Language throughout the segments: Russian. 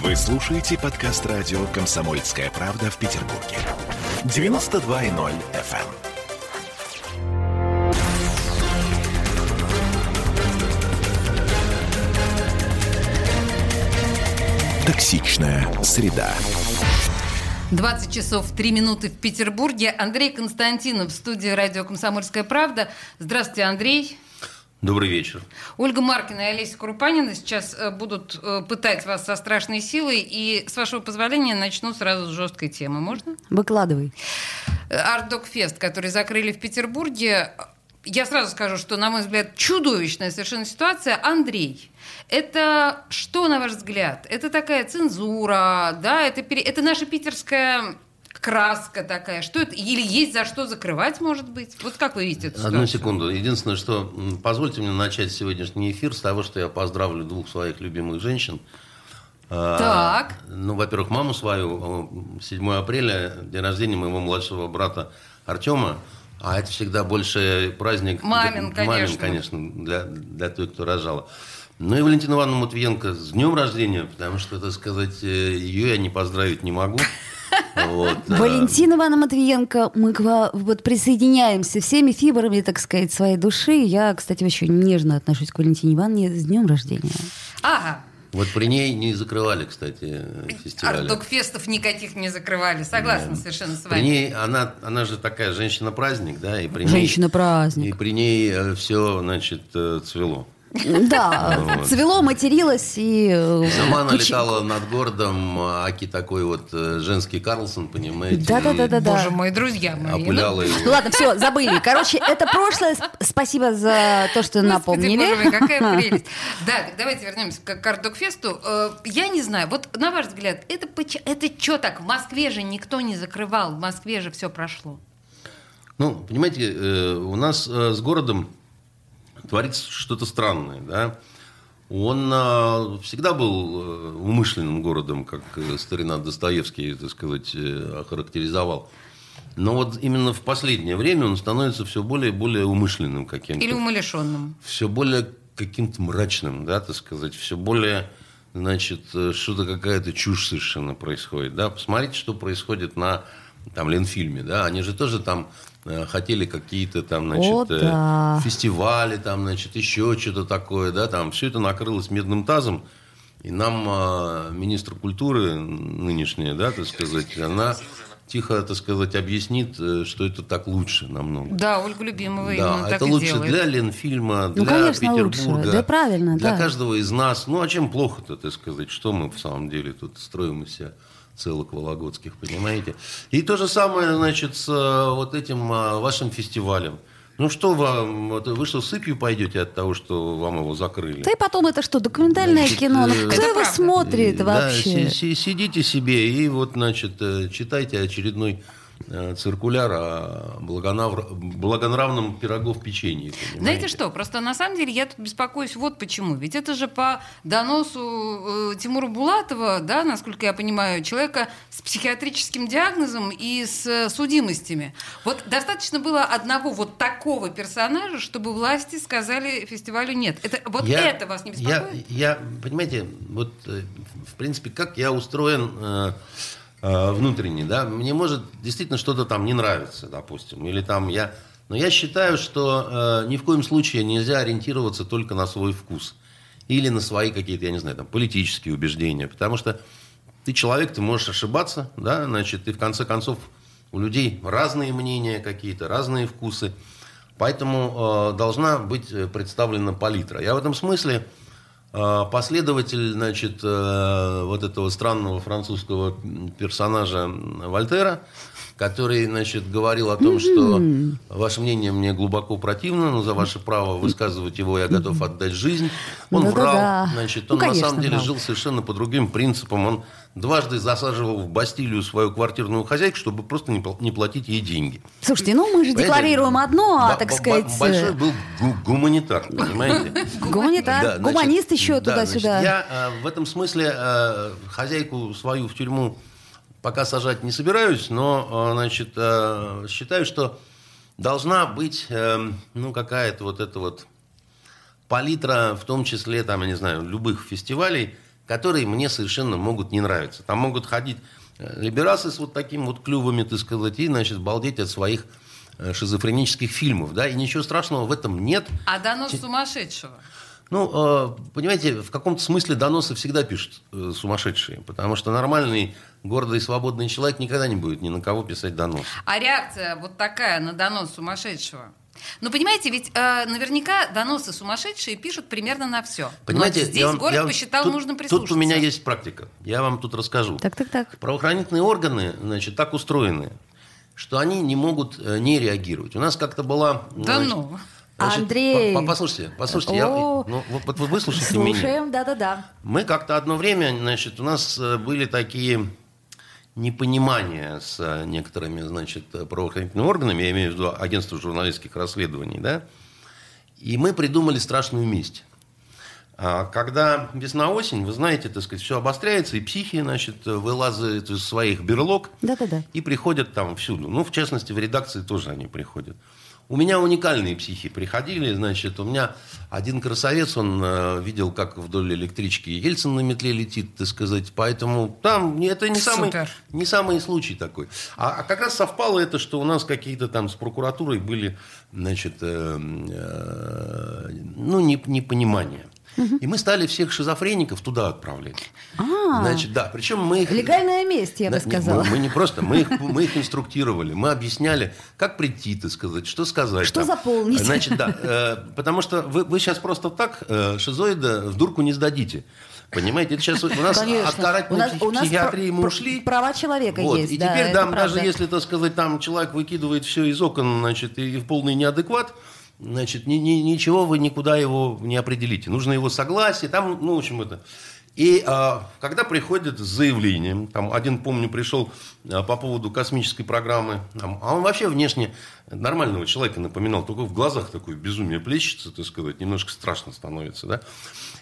Вы слушаете подкаст радио «Комсомольская правда» в Петербурге. 92.0 FM. Токсичная среда. 20 часов 3 минуты в Петербурге. Андрей Константинов в студии радио «Комсомольская правда». Здравствуйте, Андрей. Добрый вечер. Ольга Маркина и Олеся Крупанина сейчас э, будут э, пытать вас со страшной силой. И, с вашего позволения, начну сразу с жесткой темы. Можно? Выкладывай. Артдок Фест, который закрыли в Петербурге. Я сразу скажу, что, на мой взгляд, чудовищная совершенно ситуация. Андрей, это что, на ваш взгляд? Это такая цензура, да? Это, пере... это наша питерская краска такая? Что это? Или есть за что закрывать, может быть? Вот как вы видите эту ситуацию? Одну секунду. Единственное, что позвольте мне начать сегодняшний эфир с того, что я поздравлю двух своих любимых женщин. А, Так. Ну, во-первых, маму свою, э, 7 апреля, день рождения моего младшего брата Артема. А это всегда больше праздник... Мамин, для- конечно. Мамин, конечно, для, для той, кто рожала. Ну и Валентина Ивановна Матвиенко с днем рождения, потому что, так сказать, э, ее я не поздравить не могу. Вот, э, Валентина Ивановна Матвиенко, мы к вам вот присоединяемся всеми фибрами, так сказать, своей души. Я, кстати, очень нежно отношусь к Валентине Ивановне с днем рождения. Ага. Вот при ней не закрывали, кстати, фестиваль. Артдок Фестов никаких не закрывали. Согласна совершенно с При вами. ней она, она же такая женщина-праздник, да, и при ней, Женщина-праздник. и при ней все, значит, э, цвело. Да, цвело, материлось и... э, Сама она летала над городом, а Аки такой вот э, женский Карлсон, понимаете? Да-да-да-да-да. Боже мой, друзья мои. Опыляла Ну его. ладно, все, забыли. Короче, это прошлое. Сп- Спасибо за то, что Господи, напомнили. боже мой, какая прелесть. Да, так давайте вернемся к Кардокфесту. Э, Я не знаю, вот на ваш взгляд, это, это что так? В Москве же никто не закрывал, в Москве же все прошло. Ну, понимаете, у нас с городом творится что-то странное, да. Он э, всегда был э, умышленным городом, как э, старина Достоевский, так сказать, э, охарактеризовал. Но вот именно в последнее время он становится все более и более умышленным каким-то. Или умалишенным. Все более каким-то мрачным, да, так сказать, все более, значит, что-то какая-то чушь совершенно происходит, да. Посмотрите, что происходит на там Ленфильме, да, они же тоже там хотели какие-то там, значит, О, э, да. фестивали, там, значит, еще что-то такое, да, там все это накрылось медным тазом, и нам э, министр культуры нынешняя, да, так сказать, она тихо, так сказать, объяснит, э, что это так лучше намного. Да, Ольга Любимова Да, именно так это и лучше делает. для Ленфильма, Ну, для конечно, лучше. Петербурга. Да, правильно, Для да. каждого из нас. Ну, а чем плохо-то, так сказать? Что мы в самом деле тут строим из себя целых вологодских, понимаете? И то же самое, значит, с э, вот этим а, вашим фестивалем. Ну что вам, вы что, сыпью пойдете от того, что вам его закрыли? Да и потом это что, документальное Значит, кино? Ну, э, кто Это его правда. смотрит Да, вообще? си- си- сидите себе и вот, значит, э, читайте очередной э, циркуляр о благонав- благонравном пирогов печенье. Знаете понимаете? что, просто на самом деле я тут беспокоюсь вот почему. Ведь это же по доносу э, Тимура Булатова, да, насколько я понимаю, человека с психиатрическим диагнозом и с э, судимостями. Вот достаточно было одного вот такого персонажа, чтобы власти сказали фестивалю нет. Это, вот Я- это вас не беспокоит? Я, я, понимаете, вот, э, в принципе, как я устроен э, э, внутренне, да, мне может действительно что-то там не нравится, допустим, или там я... Но я считаю, что э, ни в коем случае нельзя ориентироваться только на свой вкус. Или на свои какие-то, я не знаю, там, политические убеждения. Потому что ты человек, ты можешь ошибаться, да, значит, и в конце концов у людей разные мнения какие-то, разные вкусы. Поэтому э, должна быть э, представлена палитра. Я в этом смысле последователь, значит, э, вот этого странного французского персонажа Вольтера, который, значит, говорил о том, что ваше мнение мне глубоко противно, но за ваше право высказывать его я готов отдать жизнь. Он врал, значит, Ну, он на конечно, самом деле врал. жил совершенно по другим принципам. Он дважды засаживал в Бастилию свою квартирную хозяйку, чтобы просто не пл- не платить ей деньги. Слушайте, ну мы же Понимаете? декларируем одно, а, так сказать... Большой был гу- гуманитар, понимаете? Гуманитар, Да, значит, гуманист еще да, туда-сюда. Я э, в этом смысле э, хозяйку свою в тюрьму пока сажать не собираюсь, но, э, значит, э, считаю, что должна быть, э, ну, какая-то вот эта вот палитра, в том числе, там, я не знаю, любых фестивалей, которые мне совершенно могут не нравиться. Там могут ходить либерасы с вот такими вот клювами, так сказать, и, значит, балдеть от своих шизофренических фильмов, да, и ничего страшного в этом нет. А донос сумасшедшего? Ну, понимаете, в каком-то смысле доносы всегда пишут сумасшедшие, потому что нормальный, гордый и свободный человек никогда не будет ни на кого писать донос. А реакция вот такая на донос сумасшедшего? Ну, понимаете, ведь э, наверняка доносы сумасшедшие пишут примерно на все. Понимаете, Но здесь я вам- город я вам- посчитал тут, нужным прислушаться. Тут у меня есть практика. Я вам тут расскажу. Так, так, так. Правоохранительные органы, значит, так устроены, что они не могут э, не реагировать. У нас как-то была... Да значит, ну. значит, Андрей. по- по- послушайте, послушайте, я, ну, вот, вот вы выслушайте меня. Слушаем, да-да-да. Мы как-то одно время, значит, у нас э, были такие непонимания с э, некоторыми, значит, э, правоохранительными органами, я имею в виду агентство журналистских расследований, да, и мы придумали страшную месть. А Когда весна-осень, вы знаете, так сказать, все обостряется, и психи, значит, вылазят из своих берлог Да-да-да. и приходят там всюду. Ну, в частности, в редакции тоже они приходят. У меня уникальные психи приходили, значит, у меня один красавец, он э, видел, как вдоль электрички Ельцин на метле летит, так сказать, поэтому там это не самый, Супер. не самый случай такой. А, а как раз совпало это, что у нас какие-то там с прокуратурой были, значит, э, э, ну, не- непонимания. И мы стали всех шизофреников туда отправлять. А. Значит, да, причем мы их... Легальная месть, я бы Да, нет, сказала. Мы, мы не просто, мы их, мы их инструктировали, мы объясняли, как прийти, так сказать, что сказать. Что там. заполнить. Значит, да, э, потому что вы, вы сейчас просто так э, шизоида в дурку не сдадите. Понимаете, это сейчас у нас Конечно. от карательной У нас- психиатрии мы ушли. права человека Вот, есть, И да, теперь, там, даже правда. если, так сказать, там человек выкидывает все из окон, значит, и в полный неадекват, значит, ни- ни- ничего вы никуда его не определите. Нужно его согласие, там, ну, в общем, это... И а, когда приходят с заявлением, там один, помню, пришел а, по поводу космической программы, там, а он вообще внешне нормального человека напоминал, только в глазах такое безумие плещется, так сказать, немножко страшно становится, да.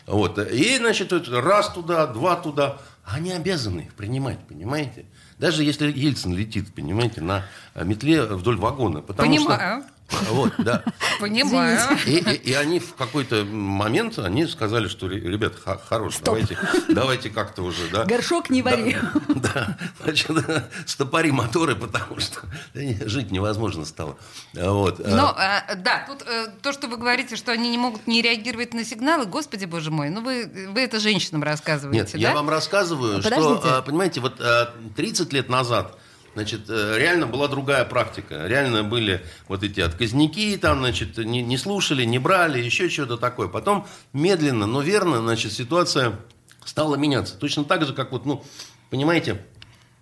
Вот. И, значит, раз туда, два туда. Они обязаны их принимать, понимаете? Даже если Ельцин летит, понимаете, на метле вдоль вагона. Потому Понимаю. Что, вот, да. Понимаю. И, и- и они в какой-то момент они сказали, что, «Ре- ребят, хорош, давайте, давайте как-то уже, да. Горшок не вари. Да, значит, стопори моторы, потому что жить невозможно стало. Вот. Но, э, да, тут э, то, что вы говорите, что они не могут не реагировать на сигналы, господи, боже мой, ну вы, вы это женщинам рассказываете, Нет, да? я вам рассказываю, Подождите. что, понимаете, вот а, 30 лет назад, значит, э, реально была другая практика. Реально были вот эти отказники, там, значит, не, не слушали, не брали, еще что-то такое. Потом медленно, но верно, значит, ситуация стала меняться. Точно так же, как вот, ну, понимаете,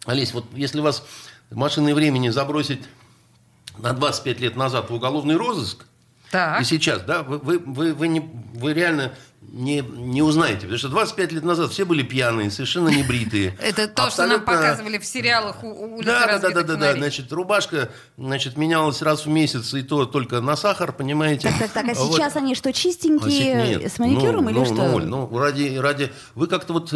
Олесь, вот если вас машиной времени забросить на 25 лет назад в уголовный розыск, Так. и сейчас, да, вы, вы, вы, вы, не, вы реально не, не узнаете. Потому что 25 лет назад все были пьяные, совершенно не бритые. Это то, что нам показывали в сериалах у, Да, да, да, да, да. Значит, рубашка, значит, менялась раз в месяц, и то только на сахар, понимаете. Так, так, так, а сейчас они что, А чистенькие, нет. с маникюром ну, или ну, что? Ну, ну, ради, ради... Вы как-то вот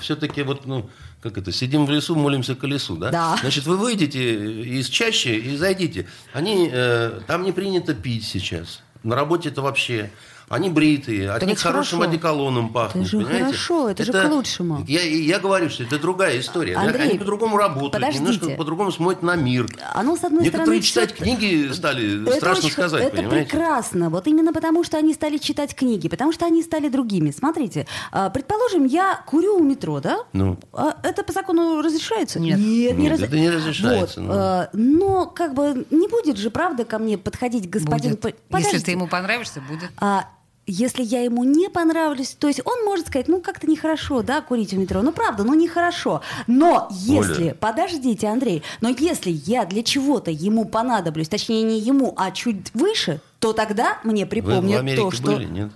все-таки вот, ну, как это, сидим в лесу, молимся колесу, да? Да. Значит, вы выйдете из чаще и зайдите. Они, э, там не принято пить сейчас. На работе это вообще... Они бритые, от Так них это хорошим хорошо. одеколоном пахнет, же понимаете? хорошо, это же к лучшему. Я, я говорю, что это другая история. Андрей, Они по-другому работают, подождите. немножко по-другому смотрят на мир. Оно, с одной Некоторые стороны, читать всё- книги стали, Это страшно очень- сказать, это понимаете? прекрасно. Вот именно потому, что они стали читать книги, потому что они стали другими. Смотрите, а, предположим, я курю у метро, да? Ну. А это по закону разрешается? Нет. Нет, не, Нет, разре- это не разрешается, Вот, ну. а, но как бы не будет же, правда, ко мне подходить господин... Будет. Если ты ему понравишься, будет. А если я ему не понравлюсь, то есть он может сказать, ну как-то нехорошо, да, курить в метро, ну правда, ну нехорошо. Но если, Оля. подождите, Андрей, но если я для чего-то ему понадоблюсь, точнее не ему, а чуть выше, то тогда мне Вы в припомнят Америке то, что... были, нет?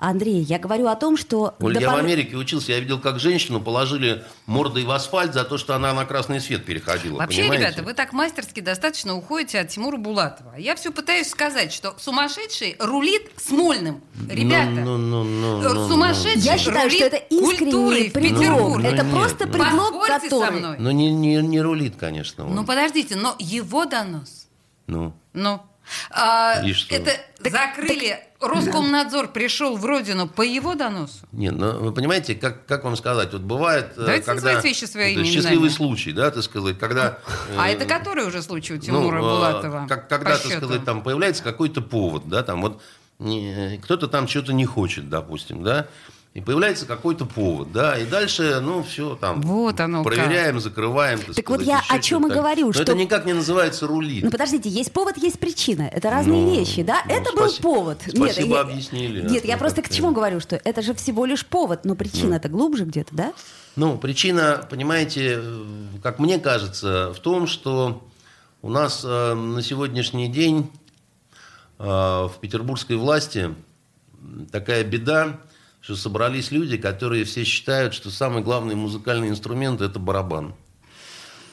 Андрей, я говорю о том, что... Оль, я в Америке учился, я видел, как женщину положили мордой в асфальт за то, что она на красный свет переходила. Вообще, понимаете? ребята, вы так мастерски достаточно уходите от Тимура Булатова. Я все пытаюсь сказать, что сумасшедший рулит Смольным. Ребята, Ну, ну, ну, э, ну, ну. сумасшедший Я считаю, рулит что это искренний предлог. Петербурге. это Ну, просто нет, ну. предлог, Поспорьте со который... мной. Ну, не, не, не рулит, конечно. он. Ну, подождите, но его донос. Ну. Ну, А, И что? Это закрыли. Роскомнадзор пришел в родину по его доносу. Не, ну вы понимаете, как, как вам сказать, вот бывает, э, Давайте когда называть вещи своими это счастливый именами. случай, да, так сказать, когда. А э, это который уже случай у ну, Тимура э, Булатова? как- когда, так счету? сказать, там появляется какой-то повод, да, там вот кто-то там что-то не хочет, допустим, да, и появляется какой-то повод, да, и дальше, ну, все там. Вот оно как. Проверяем, закрываем. Так, Так вот сказать, я о чем и говорю, Но что- это никак не называется рулит. Ну подождите, есть повод, есть причина. Это разные Ну, вещи, да? ну, это был спаси- повод. спасибо, я- объяснили. Нет, я Ну, просто к чему говорю, что это же всего лишь повод, но причина-то глубже где-то, да? Ну, причина, понимаете, как мне кажется, в том, что у нас э, на сегодняшний день э, в петербургской власти такая беда, что собрались люди, которые все считают, что самый главный музыкальный инструмент – это барабан.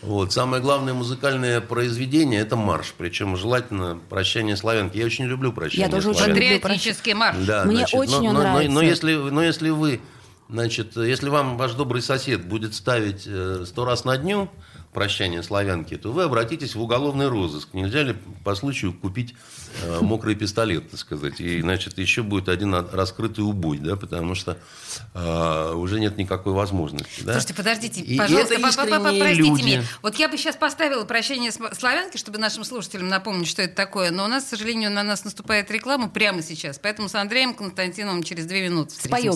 Вот. Самое главное музыкальное произведение – это марш, причем желательно «Прощание славянки». Я очень люблю «Прощание Я тоже очень славянки». люблю. Патриотический марш. Да, Мне значит, очень но, он но- но- нравится. Но, если, но если вы, значит, если вам ваш добрый сосед будет ставить э, сто раз на дню прощание славянки, то вы обратитесь в уголовный розыск. Нельзя ли по случаю купить э, мокрый пистолет, так сказать, и, значит, еще будет один раскрытый убой, да, потому что э, уже нет никакой возможности. Да? Слушайте, подождите, И- пожалуйста, это по- по- простите люди. меня. Вот я бы сейчас поставила прощение славянки, чтобы нашим слушателям напомнить, что это такое. Но у нас, к сожалению, на нас наступает реклама прямо сейчас. Поэтому с Андреем Константиновым через две минуты Споем.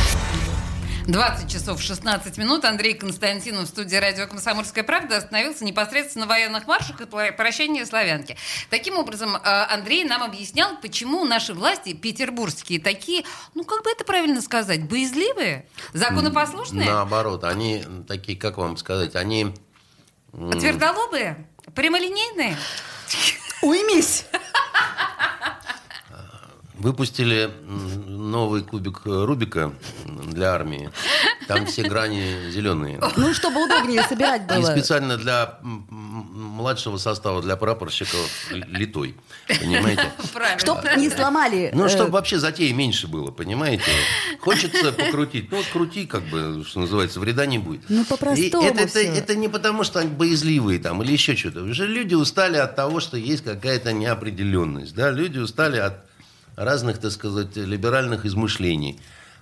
20 часов 16 минут. Андрей Константинов в студии радио «Комсомольская правда» остановился непосредственно на военных маршах и прощении славянки. Таким образом, э, Андрей нам объяснял, почему наши власти петербургские такие, ну как бы это правильно сказать, боязливые, законопослушные, Наоборот, они такие, как вам сказать, они... твердолобые, прямолинейные. Уймись! Выпустили новый кубик Рубика для армии. Там все грани зеленые. Ну, чтобы удобнее собирать И было. специально для младшего состава, для прапорщиков литой. Понимаете? Правильно. Чтоб не сломали. Ну, э, чтобы вообще затеи меньше было, понимаете? Хочется покрутить. Ну, вот крути, как бы, что называется, вреда не будет. Ну, И по-простому это, это, это не потому, что они боязливые там или еще что-то. Уже люди устали от того, что есть какая-то неопределенность. Да? Люди устали от разных, так сказать, либеральных измышлений.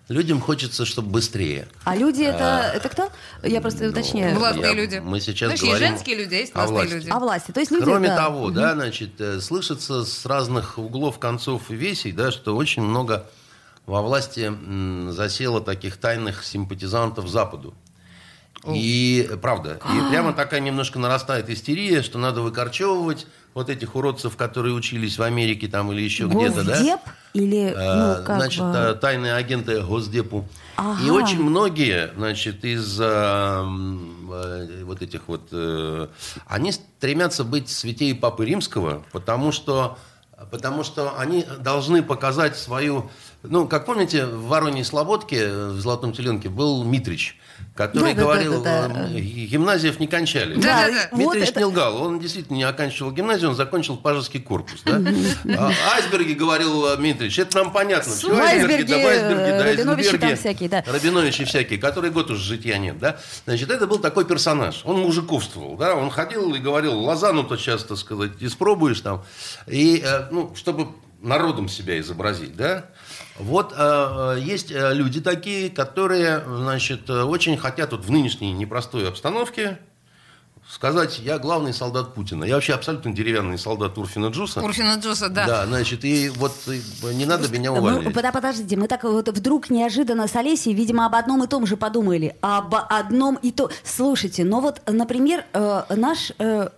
Людям хочется, чтобы быстрее. А люди это, это кто? Я просто уточняю. Ну, Властные я- люди. Мы сейчас Знаешь, говорим есть женские люди, а есть о властные власти. люди. А власти. То есть люди, Кроме да. того, да, значит, э, слышится с разных углов, концов и весей, да, что очень много во власти м, засело таких тайных симпатизантов Западу. И правда, и прямо такая немножко нарастает истерия, что надо выкорчевывать вот этих уродцев, которые учились в Америке там или еще где-то, да? Госдеп или, Э, ну, как значит, бы... э, тайные агенты Госдепу. Ага. И очень многие, значит, из э, э, вот этих вот, э, они стремятся быть святее Папы Римского, потому что, потому что они должны показать свою... Ну, как помните, в Вороньей Слободке, э, в «Золотом теленке» был Митрич, который Да-да-да-да-да. говорил, э, гимназиев не кончали. Да, да, да. вот это- не лгал, он действительно не оканчивал гимназию, он закончил пажеский корпус. Да? А, айсберги, говорил э, Митрич, это нам понятно. Все Айсберги, да, айсберги, да, Рабиновичи там айсберги, всякие, да. Рабиновичи всякие, который год уже житья нет. Да? Значит, это был такой персонаж. Он мужиковствовал. Да? Он ходил и говорил, лозану-то сейчас, так сказать, испробуешь там. И, э, ну, чтобы народом себя изобразить, да? Вот э, э, есть э, люди такие, которые, значит, э, очень хотят вот в нынешней непростой обстановке сказать, я главный солдат Путина. Я вообще абсолютно деревянный солдат Урфина Джуса. Урфина Джуса, да. Да, значит, и вот э, не надо меня Мы, увольнять. пода- подождите, мы так вот вдруг неожиданно с Олесей, видимо, об одном и том же подумали. Об одном и то. Слушайте, ну вот, например, э, наш э,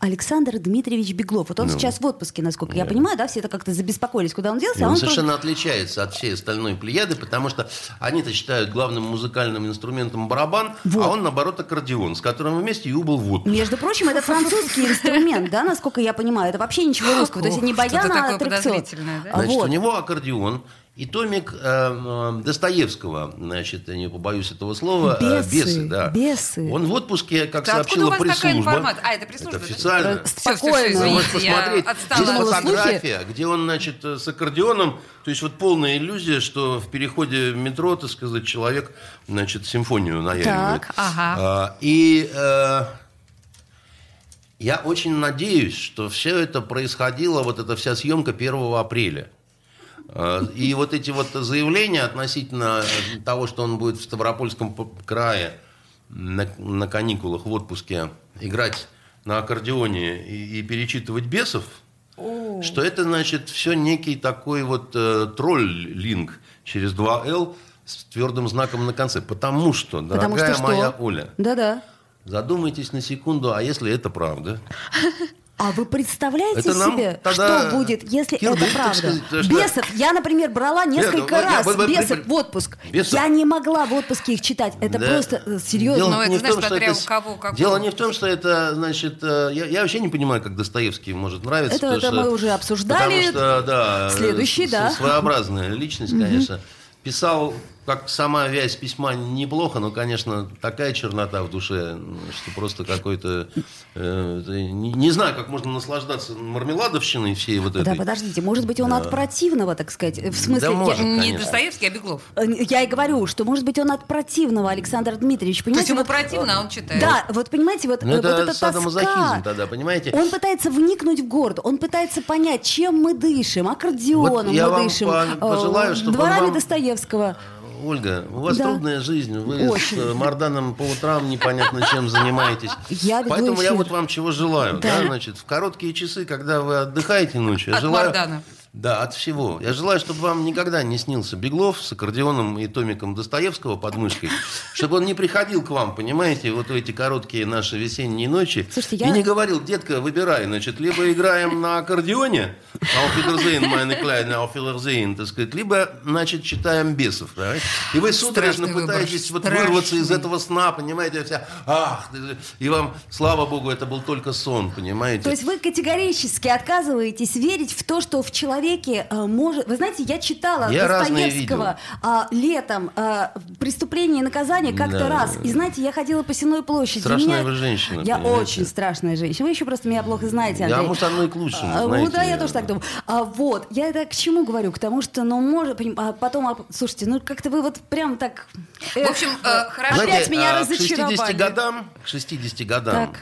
Александр Дмитриевич Беглов. Вот он Ну. сейчас в отпуске, насколько я понимаю, да, все это как-то забеспокоились, куда он делся. И а он он совершенно отличается от всей остальной плеяды, потому что они-то считают главным музыкальным инструментом барабан, Вот. а он, наоборот, аккордеон, с которым вместе и убыл в отпуск. Между прочим, это французский инструмент, да, насколько я понимаю. Это вообще ничего русского. То есть не баян, а да? А Значит, у него аккордеон, и томик э, Достоевского, значит, я не побоюсь этого слова, э, Бесы, «Бесы», да. «Бесы». Он в отпуске, как Да сообщила пресс-служба. А, это пресс-служба, Это официально. Э, Спокойно. Вы извините, можете посмотреть. Есть фотография, где он, значит, э, с аккордеоном. То есть вот полная иллюзия, что в переходе в метро, так сказать, человек, значит, симфонию наяривает. Так, ага. А, И э, я очень надеюсь, что все это происходило, вот эта вся съемка 1 апреля. Э, И вот эти вот заявления относительно того, что он будет в Ставропольском крае на, на каникулах в отпуске играть на аккордеоне и, и перечитывать бесов, что это, значит, все некий такой вот э, тролль-линк через 2Л с твердым знаком на конце. Потому что, Потому дорогая что что? моя Оля, Да-да. задумайтесь на секунду, а если это правда? А вы представляете Это нам себе, тогда что будет, если кирдык, это правда? сказать, что- Бесов, я, например, брала несколько вот я- раз вот- вот- бесов в отпуск. Бесов? Я не могла в отпуске их читать. Это Да. просто э, серьезно. Дело Ну, это, не в знаешь, том, что это у кого какого. Дело не в том, что это, значит, э, я, я вообще не понимаю, как Достоевский может нравиться. Это- потому это что- мы уже обсуждали. Потому что, да, Следующий, с- да. Своеобразная личность, конечно. Писал, как сама вязь письма неплохо, но, конечно, такая чернота в душе, что просто какой-то... э, это не, не знаю, как можно наслаждаться мармеладовщиной всей вот этой. Да, подождите, может быть, он от противного, так сказать, в смысле... Да я- может. Не конечно. Достоевский, а Беглов. Э, Я и говорю, что, может быть, он от противного, Александр Дмитриевич. То есть Понимаете, ему вот, противно, а он читает. Да, вот понимаете, вот, Ну, э, это вот эта садомазохизм тоска. тогда, понимаете? Он пытается вникнуть в город, он пытается понять, чем мы дышим, аккордеоном Вот я мы вам дышим, по- э, пожелаю, чтобы дворами вам- Достоевского. Ольга, у вас Да. трудная жизнь, вы Очень. с э, Марданом по утрам непонятно чем занимаетесь. Я Поэтому я вот вам чего желаю. Да. Да. значит, в короткие часы, когда вы отдыхаете ночью, я От желаю... Мардана. Да, от всего. Я желаю, чтобы вам никогда не снился Беглов с аккордеоном и томиком Достоевского под мышкой, чтобы он не приходил к вам, понимаете, вот в эти короткие наши весенние ночи, Слушайте, и я- не говорил, детка, выбирай, значит, либо играем на аккордеоне, meine Kleine, auf Wiedersehen, так сказать, либо, значит, читаем бесов, да? И вы судорожно Страшный выбор, пытаетесь вот страшный. вырваться из этого сна, понимаете, вся, ах, и вам, слава богу, это был только сон, понимаете. То есть вы категорически отказываетесь верить в то, что в человеке э, может... Вы знаете, я читала Я Достоевского а, летом а, «Преступление и наказание» как-то Да. раз. И знаете, я ходила по Сенной площади. Страшная Меня- вы женщина, Я понимаете? очень страшная женщина. Вы еще просто меня плохо знаете, Да, Андрей. может, оно и к лучшему, А, ну знаете. да, я тоже так думаю. А, вот, я это к чему говорю? К тому, что, ну, может, а потом, а, слушайте, ну, как-то вы вот прям так... В общем, э, хорошо. Опять меня а, К 60 разочаровали. годам, к 60 годам Так.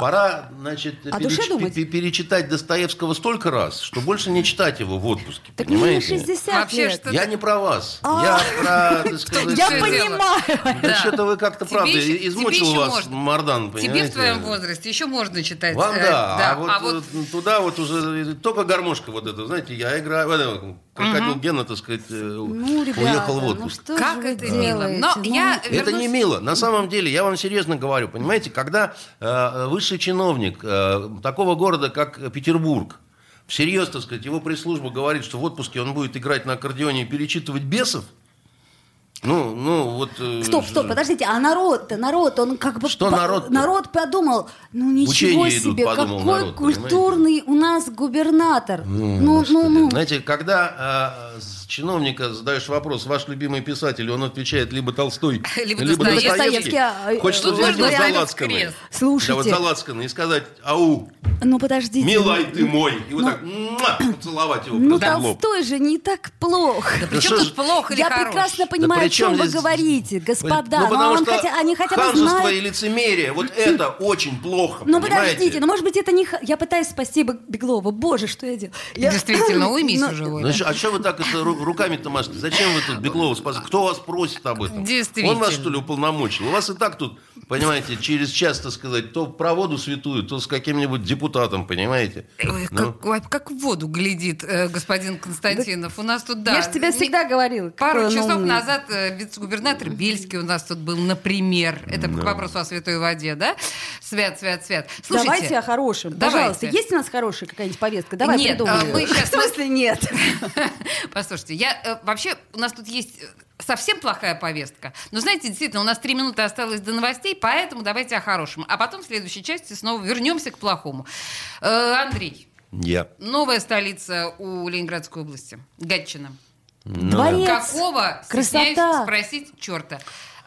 Пора, значит, душе переч- пе- перечитать Достоевского столько раз, что больше не читать его в отпуске, Так мне понимаете? 60 Вообще, лет. что- Я не про вас. А. Я про, так сказать... Я э, понимаю. Да что-то вы как-то, правда, еще- измучил вас можно. Мардан, понимаете? Тебе в твоем возрасте еще можно читать. Вам э, да, а вот, а вот э, туда вот уже только гармошка вот эта, знаете, я играю, крокодил Гена, так сказать, э, Ну, ребята, уехал в ну отпуск. что как это мило. Но Ну, я Это вернусь- не мило. На самом деле, я вам серьезно говорю, понимаете, когда э, высший чиновник э, такого города, как Петербург, всерьез, так сказать, его пресс-служба говорит, что в отпуске он будет играть на аккордеоне и перечитывать бесов, ну, ну, вот... э, Стоп, стоп, подождите, а народ-то, народ, он как бы... Что по- народ-то? Народ подумал, ну ничего Учения идут, себе, подумал какой народ, культурный у нас губернатор. Ну, ну, Господи. ну. Знаете, когда э, чиновника задаешь вопрос, ваш любимый писатель, он отвечает либо Толстой, Либо либо, Достоевский. Достоевский. Хочется взять ставить Залацкана. крест. Слушайте. Да, вот Залацкана и сказать, ау, Ну, подождите. милай ты мой. И вот Ну, так муа, поцеловать его Ну. Толстой же не так плохо. Причем что тут плохо или Я хорош? прекрасно понимаю, при о чем чем вы здесь- говорите, господа. Ну, но потому он что хотя- они хотя бы ханжество знают... и лицемерие, вот это очень плохо, Ну, понимаете? подождите, ну, может быть, это не... Я пытаюсь спасти Беглова. Боже, что я делаю? Я- Действительно, уймись Ну, уже, Ну, Оля. а что вы так это ру- руками-то машете? Зачем вы тут Беглова спасаете? Кто вас просит об этом? Действительно. Он вас, что ли, уполномочил? У вас и так тут, понимаете, через час, так сказать, то про воду святую, то с каким-нибудь депутатом, понимаете? Ой, Ну. как, в воду глядит э, господин Константинов. У нас тут, да. Я же тебе не- всегда говорила. Пару часов умный. назад э, вице-губернатор Бельский у нас тут был, например. Это к вопросу о святой воде, да? Свят, свят, свят. Слушайте, Давайте о хорошем. давайте. Пожалуйста, есть у нас хорошая какая-нибудь повестка? Давай Нет, придумаем. а, мы щас- В смысле нет? Послушайте, я э, вообще у нас тут есть э, совсем плохая повестка. Но знаете, действительно, у нас три минуты осталось до новостей, поэтому давайте о хорошем. А потом в следующей части снова вернемся к плохому. Э, Андрей, Я. новая столица у Ленинградской области, Гатчина. Дворец. Какого, Красота. спросить, черта.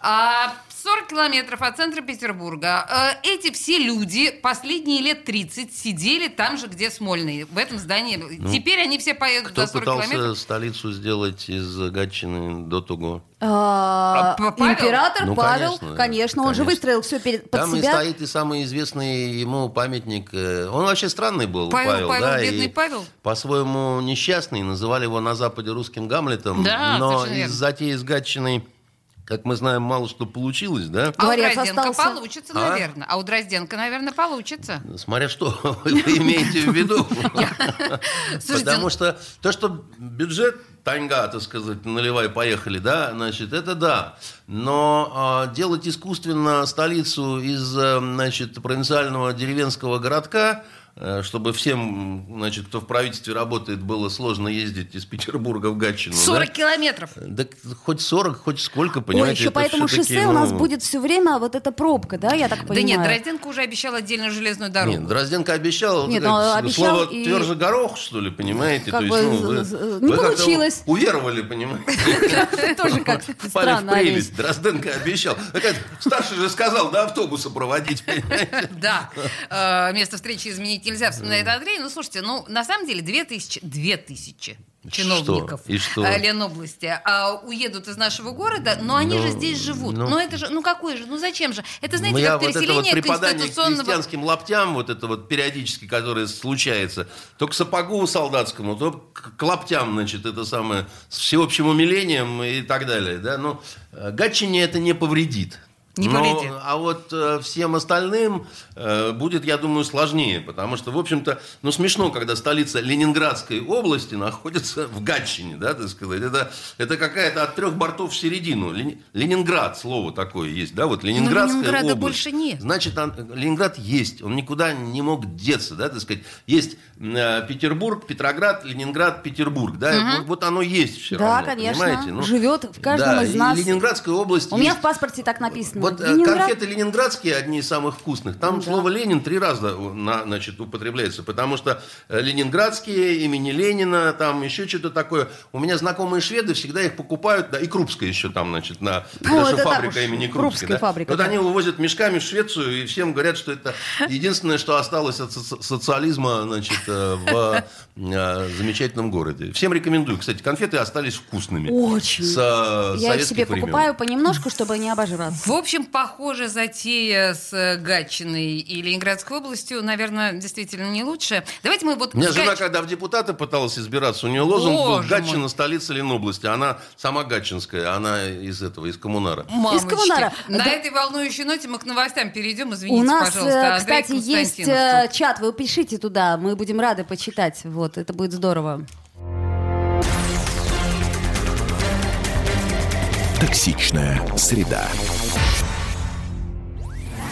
А, 40 километров от центра Петербурга. Э, Эти все люди последние лет 30 сидели там же, где Смольный, в этом здании. Теперь они все поедут Кто за 40 пытался километров. столицу сделать из Гатчины до того? А, А, Павел? Император Ну, Павел, конечно, конечно, он же конечно. выстроил все перед, под Там и себя. стоит и самый известный ему памятник. э, Он вообще странный был, Павел, Павел, Павел, да, бедный и Павел. по-своему несчастный. Называли его на Западе русским Гамлетом. Да, но из затеи с Гатчиной, как мы знаем, мало что получилось, да? А у Дворец Дрозденко остался. получится, А? наверное. А у Дрозденко, наверное, получится. Смотря что вы имеете в виду. Потому что то, что бюджет таньга, так сказать, наливай, поехали, да, значит, это да. Но а, делать искусственно столицу из, э, значит, провинциального деревенского городка, э, чтобы всем, значит, кто в правительстве работает, было сложно ездить из Петербурга в Гатчину. да? 40 километров. Да хоть 40, хоть сколько, Ой, понимаете. еще это по этому шоссе у нас ну, будет все время вот эта пробка, да, я так Да понимаю? нет, Дрозденко уже обещал отдельную железную дорогу. Нет, Дрозденко обещал, Нет, как, ну, обещал слово и- тверже горох, что ли, понимаете? Как То бы есть, ну, вы, не вы получилось. уверовали, понимаете? Тоже как странно. прелесть. Дрозденко обещал. Старший же сказал, до автобуса проводить? Да, Э, место встречи изменить нельзя, вспоминает Андрей. Ну, слушайте, ну, на самом деле, две тысячи, две тысячи чиновников И что? э, Ленобласти а, уедут из нашего города, но они Ну, же здесь живут. ну. Ну, это же, ну, какой же, ну, зачем же? Это, знаете, Ну, как вот это вот переселение преподание к конституционного... крестьянским лаптям, вот это вот периодически, которое случается, то к сапогу солдатскому, то к к лаптям, значит, это самое, с всеобщим умилением и так далее, да, но э, Гатчине это не повредит. Не Но, повредит. а вот э, всем остальным э, будет, я думаю, сложнее, потому что, в общем-то, ну смешно, когда столица Ленинградской области находится в Гатчине, да, так сказать. Это, это какая-то от трех бортов в середину. Лени- Ленинград, слово такое есть, да, вот Ленинградская Ленинграда область. больше нет. Значит, он- Ленинград есть, он никуда не мог деться, да, так сказать. Есть э, Петербург, Петроград, Ленинград, Петербург, да, вот, вот оно есть все Да, равно, конечно. понимаете? Ну, Живет в каждом да, из нас. Ленинградская область У меня есть. в паспорте так написано. Вот э, Ленинград. конфеты ленинградские одни из самых вкусных. Там Ну да. слово Ленин три раза на, значит, употребляется, потому что э, ленинградские имени Ленина, там еще что-то такое. У меня знакомые шведы всегда их покупают, да, и Крупская еще там, значит, на Ну, так фабрика имени Крупская Крупской. да. фабрика, Вот да. они вывозят мешками в Швецию и всем говорят, что это единственное, что осталось от соци- социализма, значит, э, в замечательном городе. Всем рекомендую. Кстати, конфеты остались вкусными. Очень. С Я их себе времен. покупаю понемножку, чтобы не обожраться. В общем, похоже, затея с э, Гатчиной и Ленинградской областью, наверное, действительно не лучшая. Давайте мы вот... У меня с жена, Гач- когда в депутаты пыталась избираться, у нее лозунг был Боже «Гатчина, мой. столица Ленобласти». Она сама гатчинская, она из этого, из коммунара. Мамочки. Коммунара. На Да. этой волнующей ноте мы к новостям перейдем. Извините, У нас, пожалуйста, э, Андрей кстати, есть Константинов. э, чат, вы пишите туда, мы будем рады почитать. Вот, это будет здорово. Токсичная среда.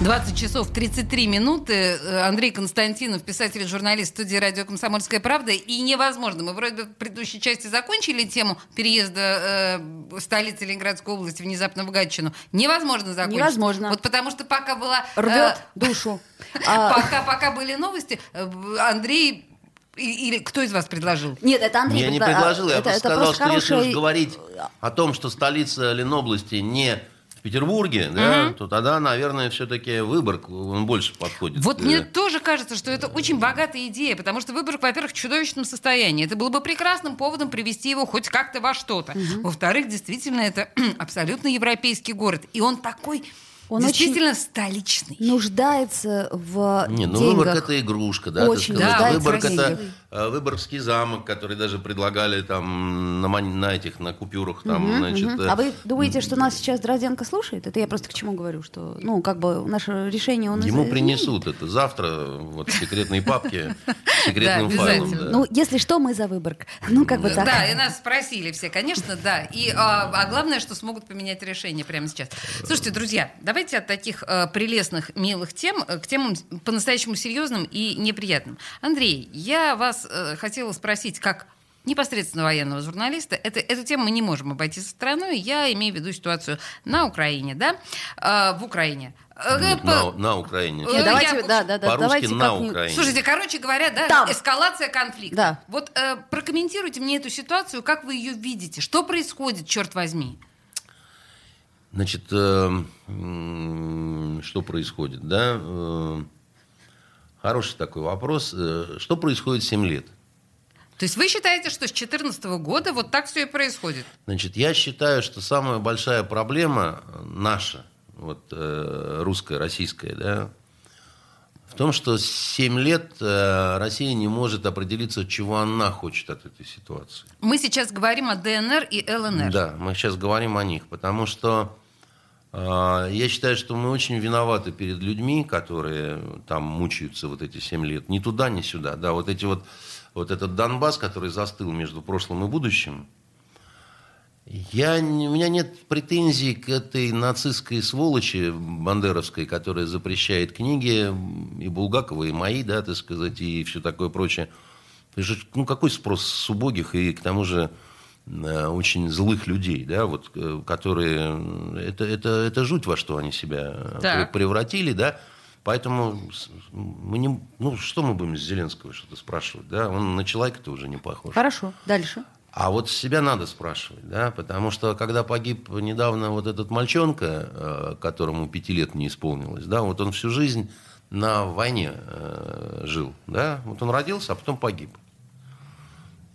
20 часов 33 минуты. Э, Андрей Константинов, писатель и журналист студии «Радио Комсомольская правда». И невозможно. Мы вроде бы в предыдущей части закончили тему переезда э, столицы Ленинградской области внезапно в Гатчину. Невозможно закончить. Невозможно. Вот потому что пока была... э, Рвет душу. А, пока, были новости, э, Андрей... Или кто из вас предложил? Нет, это Андрей. Я не предложил, я это- просто это сказал, просто что если уж хорошая- говорить о том, что столица Ленобласти не в Петербурге, да, то тогда, наверное, все-таки Выборг, он больше подходит. Вот Э, мне тоже кажется, что это очень богатая идея, потому что Выборг, во-первых, в чудовищном состоянии. Это было бы прекрасным поводом привести его хоть как-то во что-то. Во-вторых, действительно, это абсолютно европейский город. И он такой Он действительно столичный. нуждается в Не, ну деньгах. Выборг это игрушка, да, Очень так сказать. нуждается Выборг в это э, Выборгский замок, который даже предлагали там на, на этих, на купюрах там, Мгм, значит. э, А вы думаете, что нас сейчас Дрозденко слушает? Это я просто к чему говорю, что, ну, как бы наше решение он Ему из- принесут это завтра, вот в секретной папке, секретным Да, файлом. Ну, если что, мы за Выборг. Ну, как бы так. Да, и нас спросили все, конечно, да. И, а, а главное, что смогут поменять решение прямо сейчас. Слушайте, друзья, давайте от таких э, прелестных, милых тем э, к темам по-настоящему серьезным и неприятным. Андрей, я вас э, хотела спросить, как непосредственно военного журналиста. Это, эту тему мы не можем обойти со стороной. Я имею в виду ситуацию на Украине, да? Э, в Украине. Э, Нет, по- на, на Украине. Э, Нет, давайте, я- да, да, да, По-русски давайте на Украине. Слушайте, короче говоря, да, Там. эскалация конфликта. Да. Вот э, прокомментируйте мне эту ситуацию, как вы ее видите, что происходит, черт возьми. Значит, э, что происходит, да? Э, Хороший такой вопрос. Э, Что происходит 7 лет? То есть вы считаете, что с 2014 года вот так все и происходит? Значит, я считаю, что самая большая проблема наша, вот э, русская, российская, да, в том, что 7 лет э, Россия не может определиться, чего она хочет от этой ситуации. Мы сейчас говорим о ДНР и ЛНР. Да, мы сейчас говорим о них, потому что э, я считаю, что мы очень виноваты перед людьми, которые там мучаются вот эти 7 лет. Ни туда, ни сюда. Да, вот эти вот, вот этот Донбасс, который застыл между прошлым и будущим, я, у меня нет претензий к этой нацистской сволочи бандеровской, которая запрещает книги, и Булгакова, и мои, да, так сказать, и все такое прочее. Ну, какой спрос с убогих и, к тому же, очень злых людей, да, вот, э, которые... э, Это, это, это жуть, во что они себя э, Так. пре- превратили, да. Поэтому мы не... Ну, что мы будем с Зеленского что-то спрашивать, да? Он на человека-то уже не похож. Хорошо, дальше. А вот себя надо спрашивать, да, потому что когда погиб недавно вот этот мальчонка, э, которому пяти лет не исполнилось, да, вот он всю жизнь на войне э, жил, да, вот он родился, а потом погиб.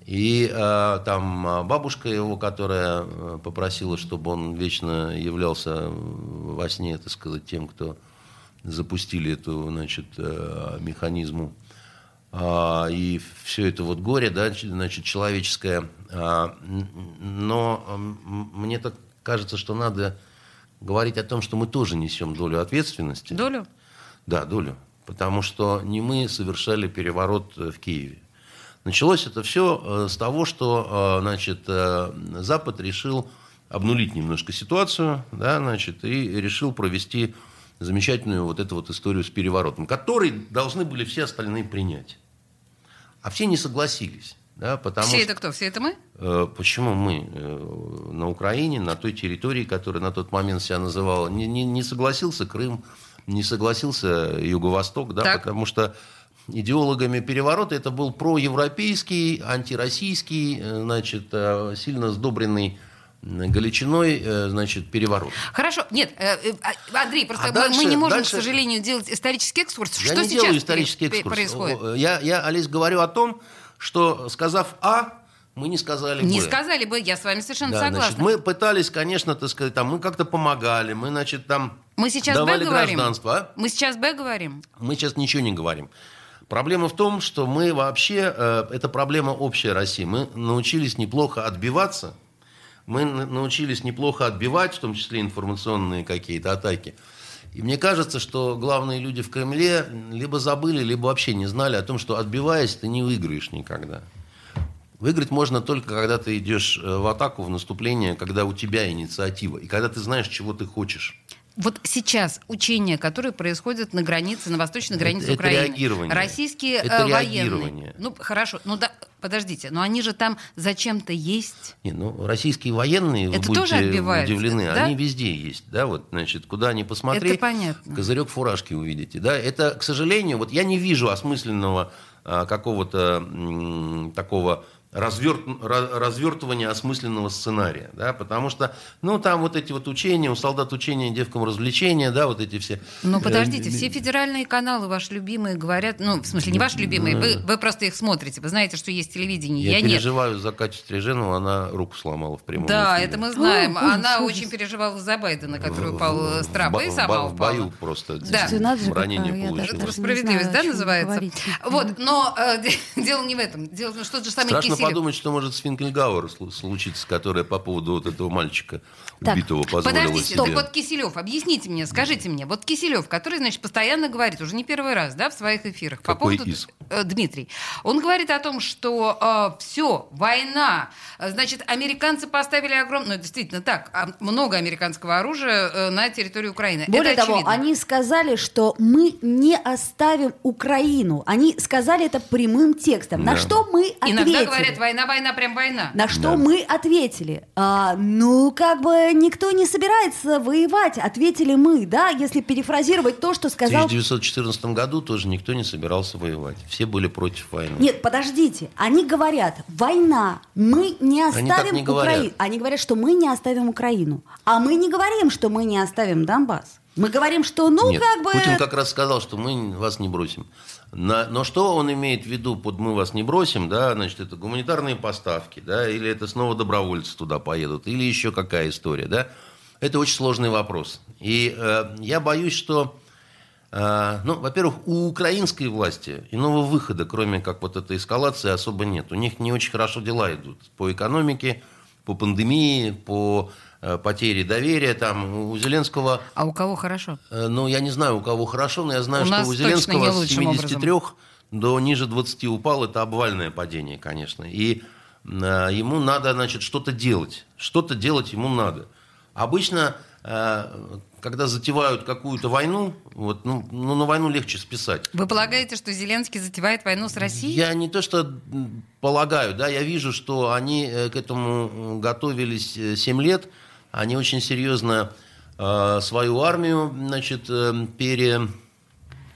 И э, там э, бабушка его, которая э, попросила, чтобы он вечно являлся во сне, так сказать, тем, кто запустили эту, значит, э, механизму а, и все это вот горе, да, значит, человеческое. Н- Но мне так кажется, что надо говорить о том, что мы тоже несем долю ответственности. Долю? Да, долю. Потому что не мы совершали переворот э, в Киеве. Началось это все с того, что э, значит, э, Запад решил обнулить немножко ситуацию, да, значит, и решил провести замечательную вот эту вот историю с переворотом, который должны были все остальные принять. А все не согласились. Да, потому Все что- это кто? Все это мы? Э, Почему мы э, на Украине, на той территории, которая на тот момент себя называла, не, не, не согласился Крым, не согласился Юго-Восток, да, Так. потому что идеологами переворота это был проевропейский, антироссийский, э, значит, э, сильно сдобренный Галичиной, э, значит, переворот. Хорошо. Нет, а, Андрей, просто А мы- дальше- мы не можем, дальше- к сожалению, делать исторический экскурс. Я что не сейчас делаю исторический экскурс. происходит? Я, я, Олесь, говорю о том, что, сказав А, мы не сказали Не Б. сказали бы, я с вами совершенно Да, согласна. значит, мы пытались, конечно, так сказать, там, мы как-то помогали, мы, значит, там Мы сейчас давали Б говорим? гражданство. а? Мы сейчас Б говорим. Мы сейчас ничего не говорим. Проблема в том, что мы вообще, э, это проблема общая России. Мы научились неплохо отбиваться, мы на- научились неплохо отбивать, в том числе информационные какие-то атаки. И мне кажется, что главные люди в Кремле либо забыли, либо вообще не знали о том, что отбиваясь, ты не выиграешь никогда. Выиграть можно только, когда ты идешь э, в атаку, в наступление, когда у тебя инициатива, и когда ты знаешь, чего ты хочешь. Вот сейчас учения, которые происходят на границе, на восточной границе Это- это Украины. реагирование. Российские Это э, военные. реагирование. Ну, хорошо. Ну да, подождите, но они же там зачем-то есть. Не, ну, российские военные, вы Это будете тоже отбиваются, удивлены, да? они везде есть, да, вот, значит, куда ни посмотри, Это понятно. козырек фуражки увидите, да, это, к сожалению, вот я не вижу осмысленного а, какого-то м, такого разверт, развертывания осмысленного сценария, да, потому что, ну, там вот эти вот учения, у солдат учения, девкам развлечения, да, вот эти все. Ну, подождите, Э, все федеральные каналы ваши любимые говорят, ну, в смысле, не ваши любимые, вы, вы просто их смотрите, вы знаете, что есть телевидение, Я, я, нет. переживаю за Катю Стриженову, она руку сломала в прямом Да, эфире. это мы знаем. Она ужас. очень переживала за Байдена, который В- упал в- с трапа, и в- сама в упала. бою просто Да. Ранение получила. Справедливость, да, называется? Вот, но дело не в этом. Дело в том, что же. Киселев. Подумать, что может с Финкельгауэр слу- случиться, которая по поводу вот этого мальчика Так, убитого позволила Подождите, себе. так вот Киселев, объясните мне, скажите мне, вот Киселев, который, значит, постоянно говорит, уже не первый раз, да, в своих эфирах, по Какой поводу из? э, Дмитрий, он говорит о том, что все, война, э, значит, американцы поставили огромное, ну, действительно так, а, много американского оружия э, на территории Украины. Более Это того, очевидно. они сказали, что мы не оставим Украину. Они сказали это прямым текстом. На Да. что мы ответили? Иногда говорят, война, война, прям война. На что Да. мы ответили? А, ну, как бы никто не собирается воевать, ответили мы, да, если перефразировать то, что В сказал... 1914 году тоже никто не собирался воевать. Все были против войны. Нет, подождите, они говорят, война, мы не оставим. Украину. Они говорят, что мы не оставим Украину. А мы не говорим, что мы не оставим Донбасс. Мы говорим, что, ну, Нет, как бы... Путин как раз сказал, что мы вас не бросим. На- но что он имеет в виду под «мы вас не бросим», да, значит, это гуманитарные поставки, да, или это снова добровольцы туда поедут, или еще какая история, да. Это очень сложный вопрос. И э, я боюсь, что, э, ну, во-первых, у украинской власти иного выхода, кроме как вот этой эскалации, особо нет. У них не очень хорошо дела идут по экономике, по пандемии, по э, потере доверия. Там у Зеленского А у кого хорошо? Э, Ну, я не знаю, у кого хорошо, но я знаю, У что у Зеленского с лучшим 73 до ниже 20 упал. Это обвальное падение, конечно. И э, ему надо, значит, что-то делать. Что-то делать ему надо. Обычно, когда затевают какую-то войну, вот, ну, ну, на войну легче списать. Вы полагаете, что Зеленский затевает войну с Россией? Я не то что полагаю, да, я вижу, что они э, к этому готовились э, 7 лет. Они очень серьезно э, свою армию, значит, э, пере,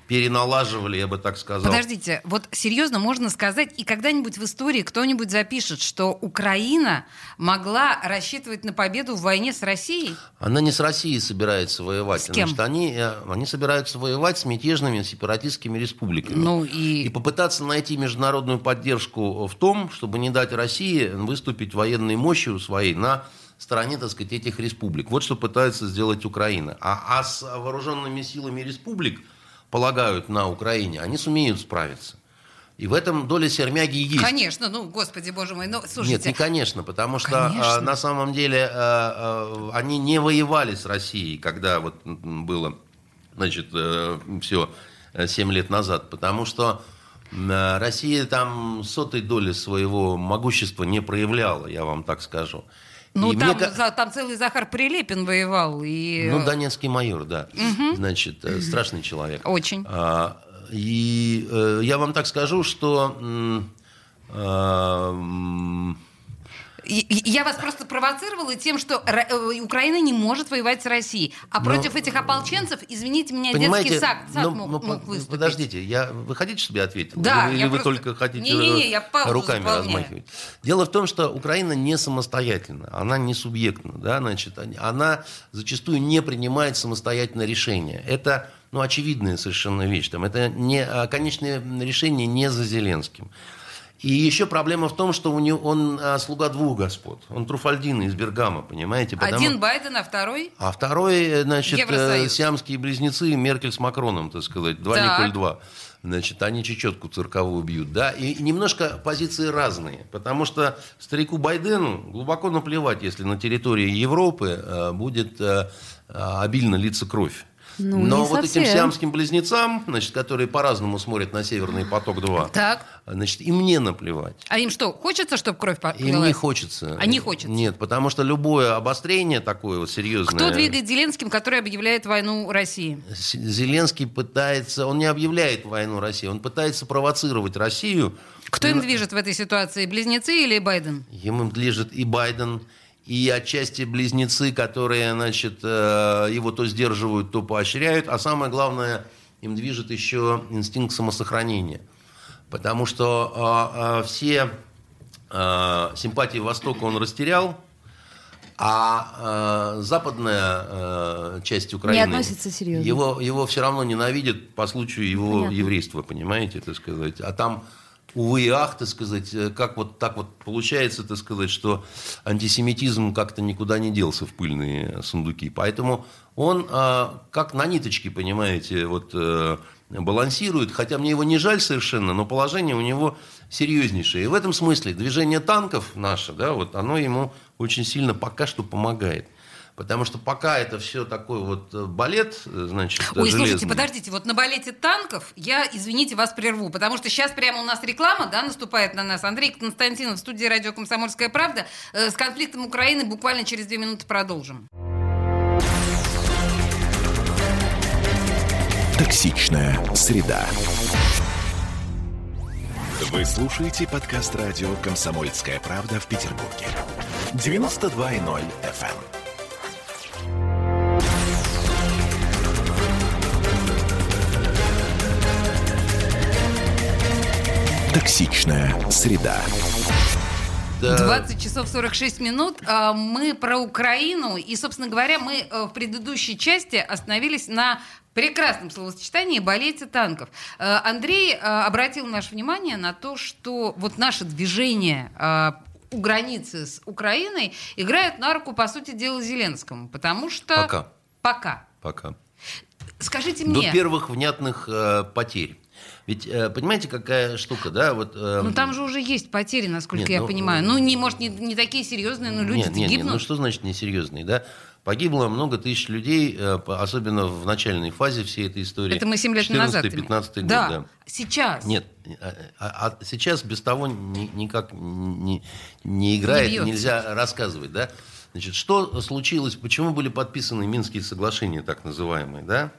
переналаживали, я бы так сказал. Подождите, вот серьезно можно сказать, и когда-нибудь в истории кто-нибудь запишет, что Украина могла рассчитывать на победу в войне с Россией? Она не с Россией собирается воевать. С кем? Значит, они, э, они собираются воевать с мятежными сепаратистскими республиками. Ну и... И попытаться найти международную поддержку в том, чтобы не дать России выступить военной мощью своей на стороне, так сказать, этих республик. Вот что пытается сделать Украина. А, а с вооруженными силами республик, полагают, на Украине, они сумеют справиться. И в этом доля сермяги есть. Конечно, ну, господи, боже мой, ну, слушайте... Нет, не конечно, потому что Конечно. а, на самом деле а, а, они не воевали с Россией, когда вот было, значит, все 7 лет назад, потому что а, Россия там сотой доли своего могущества не проявляла, я вам так скажу. Ну, И там, мне за- там целый Захар Прилепин воевал, и... ну, донецкий майор, да. Значит, э, страшный человек. Очень. А, и э, я вам так скажу, что И- и Я вас просто провоцировала тем, что э, Украина не может воевать с Россией. А Ну, против этих ополченцев, извините меня, детский сад, сад ну, мог, ну, мог выступить. подождите, я, вы хотите, чтобы я ответил? Да, Или, я или вы просто- только хотите Не-не-не, я паузу руками заполняю. размахивать? Дело в том, что Украина не самостоятельна, она не субъектна, да, значит, она зачастую не принимает самостоятельно решения. Это ну, очевидная совершенно вещь. Там, это не, а, конечное решение не за Зеленским. И еще проблема в том, что у него, он а, слуга двух господ. Он Труфальдин из Бергама, понимаете? Потому- Один Байден, а второй? а второй, э, значит, Евросоюз. э, сиамские близнецы Меркель с Макроном, так сказать, два Так. Николь два. Значит, они чечетку цирковую бьют, да, и немножко позиции разные, потому что старику Байдену глубоко наплевать, если на территории Европы э, будет э, э, обильно литься кровь. Ну, Но вот совсем. этим сиамским близнецам, значит, которые по-разному смотрят на Северный поток-2, Так. значит, им не наплевать. А им что, хочется, чтобы кровь по- Им не полилась? хочется. А не хочется? Нет, потому что любое обострение такое вот серьезное... Кто двигает Зеленским, который объявляет войну России? Зеленский пытается, он не объявляет войну России, он пытается провоцировать Россию. Кто им движет в этой ситуации, близнецы или Байден? Ему движет и Байден, и отчасти близнецы, которые, значит, э, его то сдерживают, то поощряют. А самое главное, им движет еще инстинкт самосохранения. Потому что а, а, все а, симпатии Востока он растерял, а э, западная э, часть Украины относится серьезно. его его все равно ненавидят по случаю его Понятно. еврейства, понимаете, так сказать. А там увы и ах, так сказать, э, как вот так вот получается, так сказать, что антисемитизм как-то никуда не делся в пыльные сундуки. Поэтому он э, как на ниточке, понимаете, вот э, балансирует, хотя мне его не жаль совершенно, но положение у него серьезнейшее. И в этом смысле движение танков наше, да, вот оно ему очень сильно пока что помогает. Потому что пока это все такой вот э, балет, э, значит, Ой, железный. слушайте, подождите, вот на балете танков я, извините, вас прерву, потому что сейчас прямо у нас реклама, да, наступает на нас. Андрей Константинов в студии радио «Комсомольская правда». Э, с конфликтом Украины буквально через две минуты продолжим. Токсичная среда. Вы слушаете подкаст радио «Комсомольская правда» в Петербурге. 92.0 FM. Токсичная среда. Да. 20 часов 46 минут. А, Мы про Украину. И, собственно говоря, мы э, в предыдущей части остановились на прекрасном словосочетании «балете танков». Э, Андрей э, обратил наше внимание на то, что вот наше движение у границы с Украиной играет на руку, по сути дела, Зеленскому. Потому что... Пока. Пока. Пока. Скажите До мне... первых внятных э, потерь. Ведь, э, понимаете, какая штука, да? Вот, э, Ну там же уже есть потери, насколько Нет, я ну, понимаю. э, Ну, не, может, не, не такие серьезные, но люди Нет, нет, нет, гибнут. ну что значит несерьезный, да? Погибло много тысяч людей, э, особенно в начальной фазе всей этой истории. Это мы 7 лет назад. 15 год, да. да. Сейчас. Нет, а, а- а сейчас без того ни- никак не, не играет, бьется. нельзя рассказывать, да? Значит, что случилось, почему были подписаны Минские соглашения, так называемые, да?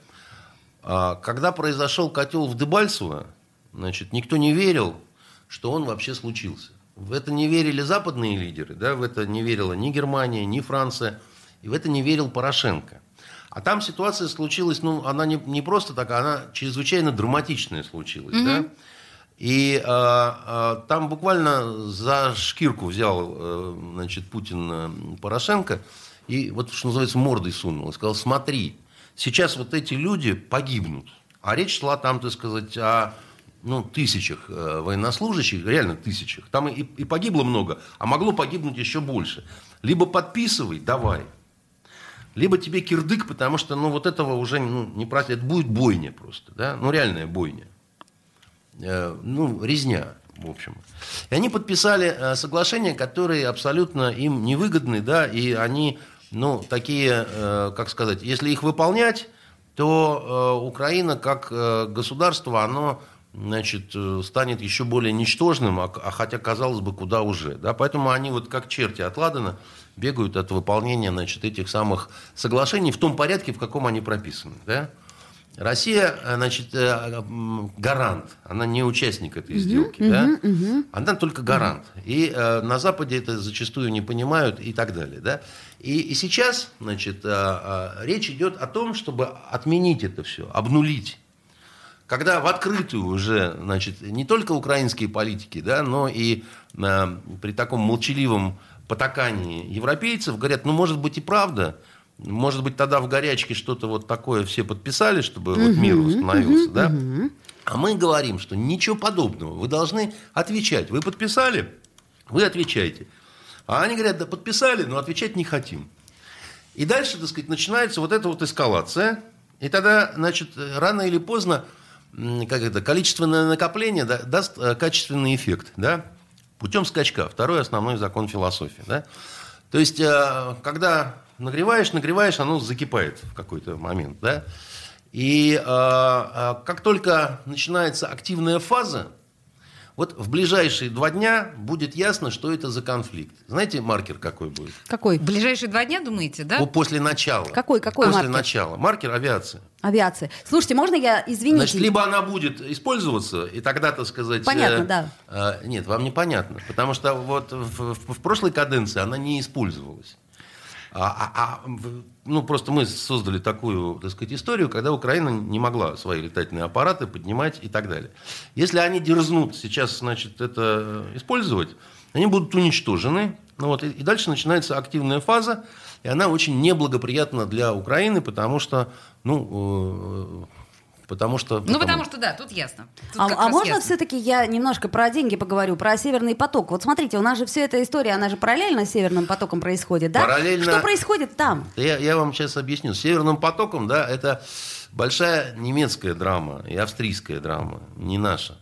А, Когда произошел котел в Дебальцево, значит, никто не верил, что он вообще случился. В это не верили западные лидеры, да, в это не верила ни Германия, ни Франция, и в это не верил Порошенко. А там ситуация случилась, ну, она не, не просто такая, она чрезвычайно драматичная случилась, да. И а, а, там буквально за шкирку взял, э, значит, Путин э, Порошенко и вот, что называется, мордой сунул. И сказал, смотри, сейчас вот эти люди погибнут. А речь шла там, так сказать, о ну, тысячах э, военнослужащих, реально тысячах. Там и, и погибло много, а могло погибнуть еще больше. Либо подписывай, давай. Либо тебе кирдык, потому что, ну, вот этого уже ну, не простят. Это будет бойня просто, да? Ну, реальная бойня. Э, ну, резня, в общем. И они подписали э, соглашения, которые абсолютно им невыгодны, да, и они, ну, такие, э, как сказать, если их выполнять, то э, Украина как э, государство, оно значит, станет еще более ничтожным, а, а хотя, казалось бы, куда уже. Да? Поэтому они вот как черти от Ладана бегают от выполнения значит, этих самых соглашений в том порядке, в каком они прописаны. Да? Россия, значит, гарант, она не участник этой сделки, да? она только гарант. И э, на Западе это зачастую не понимают и так далее. Да? И, и сейчас, значит, э, э, речь идет о том, чтобы отменить это все, обнулить. Когда в открытую уже, значит, не только украинские политики, да, но и э, при таком молчаливом потакании европейцев говорят, ну, может быть, и правда, может быть, тогда в горячке что-то вот такое все подписали, чтобы вот мир восстановился, да? А мы говорим, что ничего подобного. Вы должны отвечать. Вы подписали, вы отвечаете. А они говорят, да подписали, но отвечать не хотим. И дальше, так сказать, начинается вот эта вот эскалация. И тогда, значит, рано или поздно, как это, количественное накопление да- даст э, качественный эффект, да, путем скачка. Второй основной закон философии, да. То есть, э, когда нагреваешь, нагреваешь, оно закипает в какой-то момент, да. И э, как только начинается активная фаза, вот в ближайшие два дня будет ясно, что это за конфликт. Знаете, маркер какой будет? Какой? В ближайшие два дня, думаете, да? По- После начала. Какой- какой После маркер? начала. Маркер авиации. Авиация. Слушайте, можно я, извините, Значит, либо она будет использоваться, и тогда, так сказать... Понятно, э, да. э, нет, вам непонятно. Потому что вот в, в- в прошлой каденции она не использовалась. А, а- а ну, просто мы создали такую, так сказать, историю, когда Украина не могла свои летательные аппараты поднимать и так далее. Если они дерзнут сейчас, значит, это использовать, они будут уничтожены. Ну, вот, и, и дальше начинается активная фаза, и она очень неблагоприятна для Украины, потому что, ну, э, потому что... Ну, потому что, да, тут ясно. Тут А, а можно ясно. все-таки я немножко про деньги поговорю, про Северный поток? Вот смотрите, у нас же вся эта история, она же параллельно с Северным потоком происходит, да? Параллельно- Что происходит там? Я, я вам сейчас объясню. С Северным потоком, да, это большая немецкая драма и австрийская драма, не наша.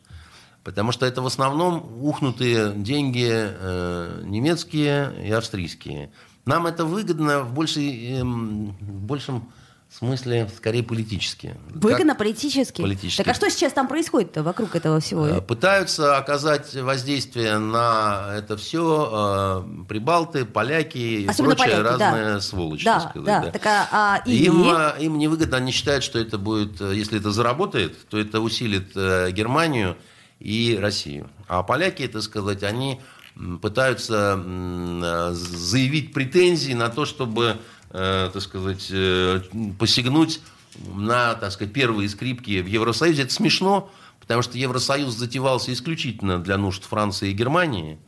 Потому что это в основном ухнутые деньги э, немецкие и австрийские. Нам это выгодно в, большей, эм, в большем смысле, скорее политически. Выгодно Как- политически. Политически. Так а что сейчас там происходит-то вокруг этого всего? Э, Пытаются оказать воздействие на это все прибалты, поляки и Особенно прочие поляки, да. разные сволочи. да, сказать, да. да. Так а, а и- Им, э, им невыгодно, они считают, что это будет, э, если это заработает, то это усилит э, Германию и Россию. А поляки, это сказать, они пытаются э, заявить претензии на то, чтобы, э, так сказать, э, посягнуть на, так сказать, первые скрипки в Евросоюзе. Это смешно, потому что Евросоюз затевался исключительно для нужд Франции и Германии.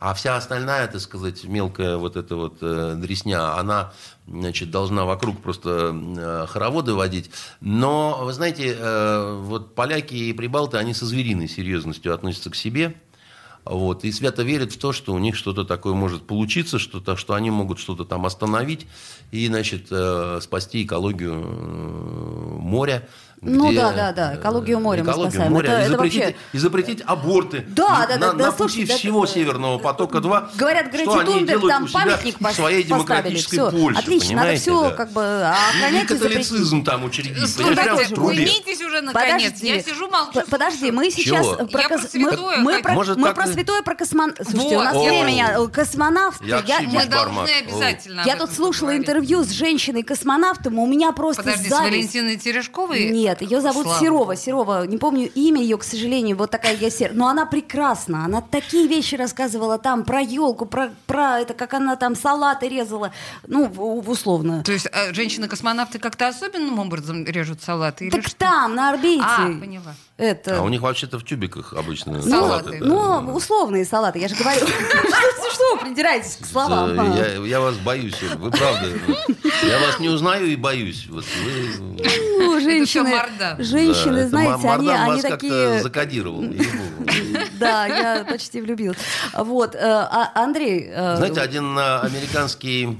А вся остальная, так сказать, мелкая вот эта вот э, дресня, она, значит, должна вокруг просто э, хороводы водить. Но, вы знаете, э, вот поляки и прибалты, они со звериной серьезностью относятся к себе. Вот, и свято верят в то, что у них что-то такое может получиться, что-то, что они могут что-то там остановить и, значит, э, спасти экологию э, моря. Ну где, да, да, да, э, экологию моря мы экологию спасаем. моря, Это- и, это запретить, вообще- и запретить аборты Да, да, на, да, на да, пути слушай, да, всего это- Северного потока-2. Говорят, они Тунберг делают там памятник в пос- своей поставили. демократической Все, Польше, отлично, надо все да. как бы И охранять и католицизм там учредить, Слушайте, прям уймитесь уже наконец. Подожди. Я сижу, молчу. Подожди, мы сейчас про, кос- мы, мы про, Может, мы так про святое, про космонавт. Слушайте, у нас я- время, э, космонавт. Я Мы должны обязательно. я тут слушала интервью с женщиной-космонавтом, у меня просто Подожди, с. Валентиной Терешковой? Нет, ее зовут Слава Серова. Серова, не помню имя ее, к сожалению, вот такая я сер. Но она прекрасна. Она такие вещи рассказывала там про елку, про, про это, как она там салаты резала. Ну, условно. То есть а, женщины-космонавты как-то особенным образом режут салаты? Так что? там, на орбите. А, поняла. Это. А у них вообще-то в тюбиках обычно ну, салаты, ну, условные салаты, я же говорю. Что что вы придираетесь к словам? А. Я, вас боюсь, вы правда. Я вас не узнаю и боюсь. Вот вы, Ну, женщины, женщины, знаете, они, как-то такие... закодировал. Да, я почти влюбилась. Вот, э, а- Андрей... э, Знаете, один американский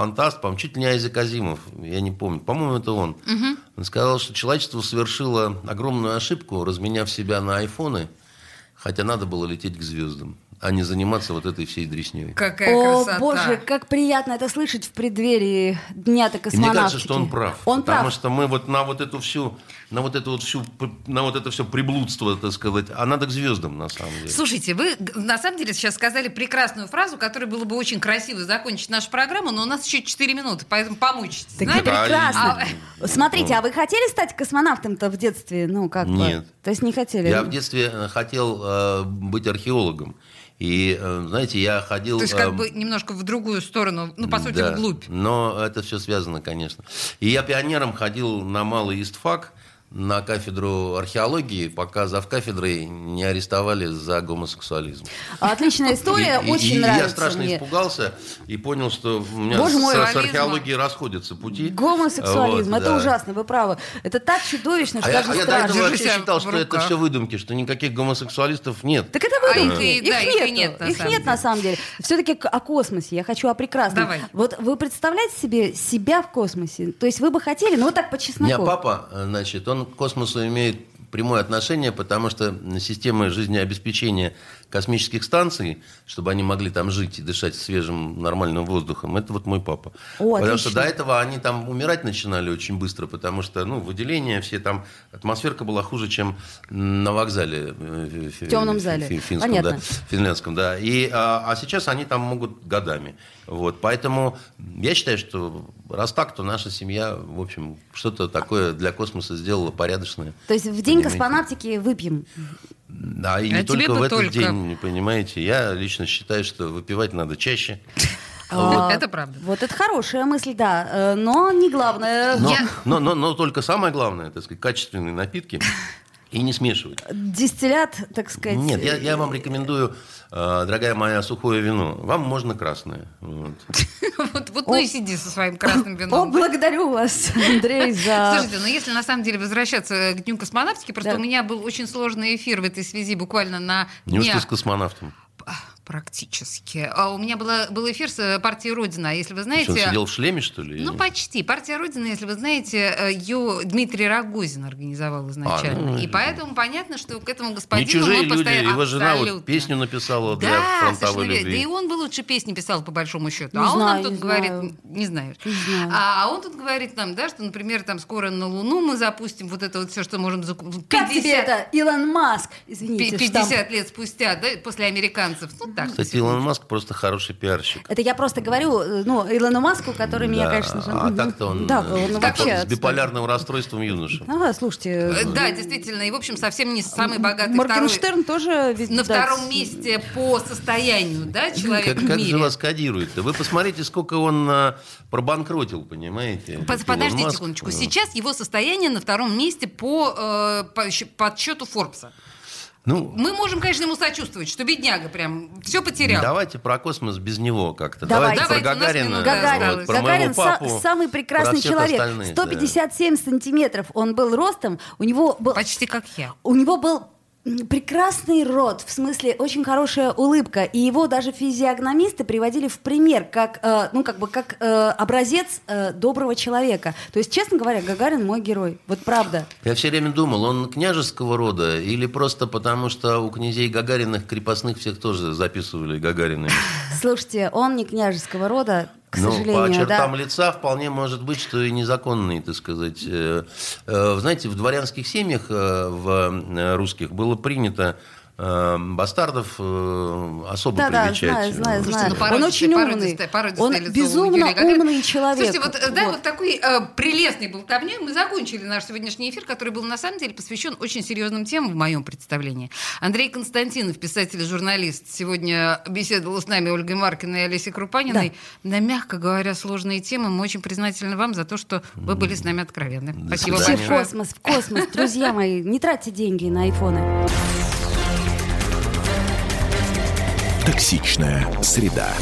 фантаст, по-моему, чуть ли не Айзек Азимов, я не помню, по-моему, это он. Он сказал, что человечество совершило огромную ошибку, разменяв себя на айфоны, хотя надо было лететь к звездам, а не заниматься вот этой всей дресней. Какая О, красота. боже, как приятно это слышать в преддверии Дня-то И мне космонавтики. кажется, что он прав. Он потому прав. что мы вот на вот эту всю, на вот эту вот всю, на вот это все приблудство, так сказать, а надо к звездам, на самом деле. Слушайте, вы на самом деле сейчас сказали прекрасную фразу, которая было бы очень красиво закончить нашу программу, но у нас еще 4 минуты, поэтому помучитесь. Так знаете? Прекрасно. а- Смотрите, а вы хотели стать космонавтом-то в детстве? Ну, как бы? Нет. То есть не хотели? Я в детстве э, хотел э, быть археологом. И, э, знаете, я ходил... То есть э, как бы немножко в другую сторону, ну, по сути, да, вглубь. Но это все связано, конечно. И я пионером ходил на малый истфак, на кафедру археологии, пока завкафедрой не арестовали за гомосексуализм. Отличная история, И- очень и нравится я страшно мне. испугался и понял, что у меня Боже с, мой, с реализма. археологией расходятся пути. Гомосексуализм, Вот, это да. ужасно, вы правы. Это так чудовищно, А что я, даже а я до страшно. этого вообще считал, что это все выдумки, что никаких гомосексуалистов нет. Так это А выдумки. их и- их да, их и нету. нет, на Их самом нет на деле. самом деле. Все-таки о космосе. Я хочу о прекрасном. Давай. Вот вы представляете себе себя в космосе? То есть вы бы хотели, ну вот так по У чесноку. меня папа, э, значит, он к космосу имеет прямое отношение, потому что система жизнеобеспечения космических станций, чтобы они могли там жить и дышать свежим нормальным воздухом, это вот мой папа. О, потому отлично. что до этого они там умирать начинали очень быстро, потому что, ну, выделения все там, атмосферка была хуже, чем на вокзале. э, В темном зале. финском, Понятно. да, финляндском, да. И, а, а сейчас они там могут годами. Вот, поэтому я считаю, что раз так, то наша семья, в общем, что-то такое для космоса сделала порядочное. То есть в день космонавтики выпьем. Да, и А не только в этот только. день, понимаете. Я лично считаю, что выпивать надо чаще. А, Это правда. Вот это хорошая мысль, да. Э, Но не главное. Но, Я- но, но, но только самое главное, так сказать, качественные напитки и не смешивать. Дистиллят, так сказать. Нет, я, я вам рекомендую, э, дорогая моя, сухое вино. Вам можно красное. Вот. Вот, ну и сиди со своим красным О, вином. благодарю вас, Андрей, за... Слушайте, ну если на самом деле возвращаться к Дню космонавтики, просто у меня был очень сложный эфир в этой связи буквально на Неужто с космонавтом? Практически. А у меня было, был эфир с э, партией Родина. Если вы знаете... Что, он сидел в шлеме, что ли? Ну, почти. Партия Родина, если вы знаете, э, ее Дмитрий Рогозин организовал изначально. А, ну, и поэтому понятно, что к этому господину Не чужие мы люди. постоянно... Его жена вот Абсолютно. песню написала для Да, фронтовой любви. Да и он бы лучше песни писал, по большому счету. Не а он знаю, нам тут не говорит, знаю. не знаю. Не знаю. А, а он тут говорит нам, да, что, например, там скоро на Луну мы запустим вот это вот все, что можем закупить. Как тебе это, Илон Маск? Извините, 50 штамп. лет спустя, да, после американцев. Ну, так. Кстати, Илон Маск просто хороший пиарщик. Это я просто говорю, э, ну, Илону Маску, который меня, Да, конечно же... А мгм. так-то он, Да, э, он как вообще... с биполярным расстройством юноша. Ага, слушайте... Э, Да, действительно. И, в общем, совсем не самый богатый второй. Моргенштерн тоже... ведь, На да, втором с- месте по состоянию, да, человек Как, в как мире. же вас кодирует-то? Вы посмотрите, сколько он а, пробанкротил, понимаете? Подождите Маск. секундочку. Ну. Сейчас его состояние на втором месте по, э, по подсчету Форбса. Ну, Мы можем, конечно, ему сочувствовать, что бедняга прям все потерял. давайте про космос без него как-то. Давайте. Давайте, про Гагарина. Гагарин, вот, про Гагарин моего са- папу, самый прекрасный человек. остальных, да. 157 сантиметров он был ростом. У него был, Почти как я. у него был прекрасный рот, в смысле очень хорошая улыбка, и его даже физиогномисты приводили в пример как, э, ну как бы как э, образец э, доброго человека. То есть, честно говоря, Гагарин мой герой. Вот правда. Я все время думал, он княжеского рода или просто потому, что у князей Гагариных крепостных всех тоже записывали Гагарины. Слушайте, он не княжеского рода, к Ну, сожалению, по чертам да. лица вполне может быть, что и незаконный, так сказать. Э, э, знаете, в дворянских семьях э, в русских было принято бастардов э, особо Да, да, привечать. знаю, знаю, Слушайте, знаю. ну, он очень умный. Он безумно умный человек. Слушайте, вот, э, да, Вот. вот такой э, прелестный болтовней мы закончили наш сегодняшний эфир, который был на самом деле посвящен очень серьезным темам в моем представлении. Андрей Константинов, писатель и журналист, сегодня беседовал с нами Ольгой Маркиной и Олесей Крупаниной на, мягко говоря, сложные темы. Мы очень признательны вам за то, что вы были с нами откровенны. Спасибо свидания. Идите в большое. космос, в космос, друзья мои. Не тратьте деньги на айфоны. Токсичная среда.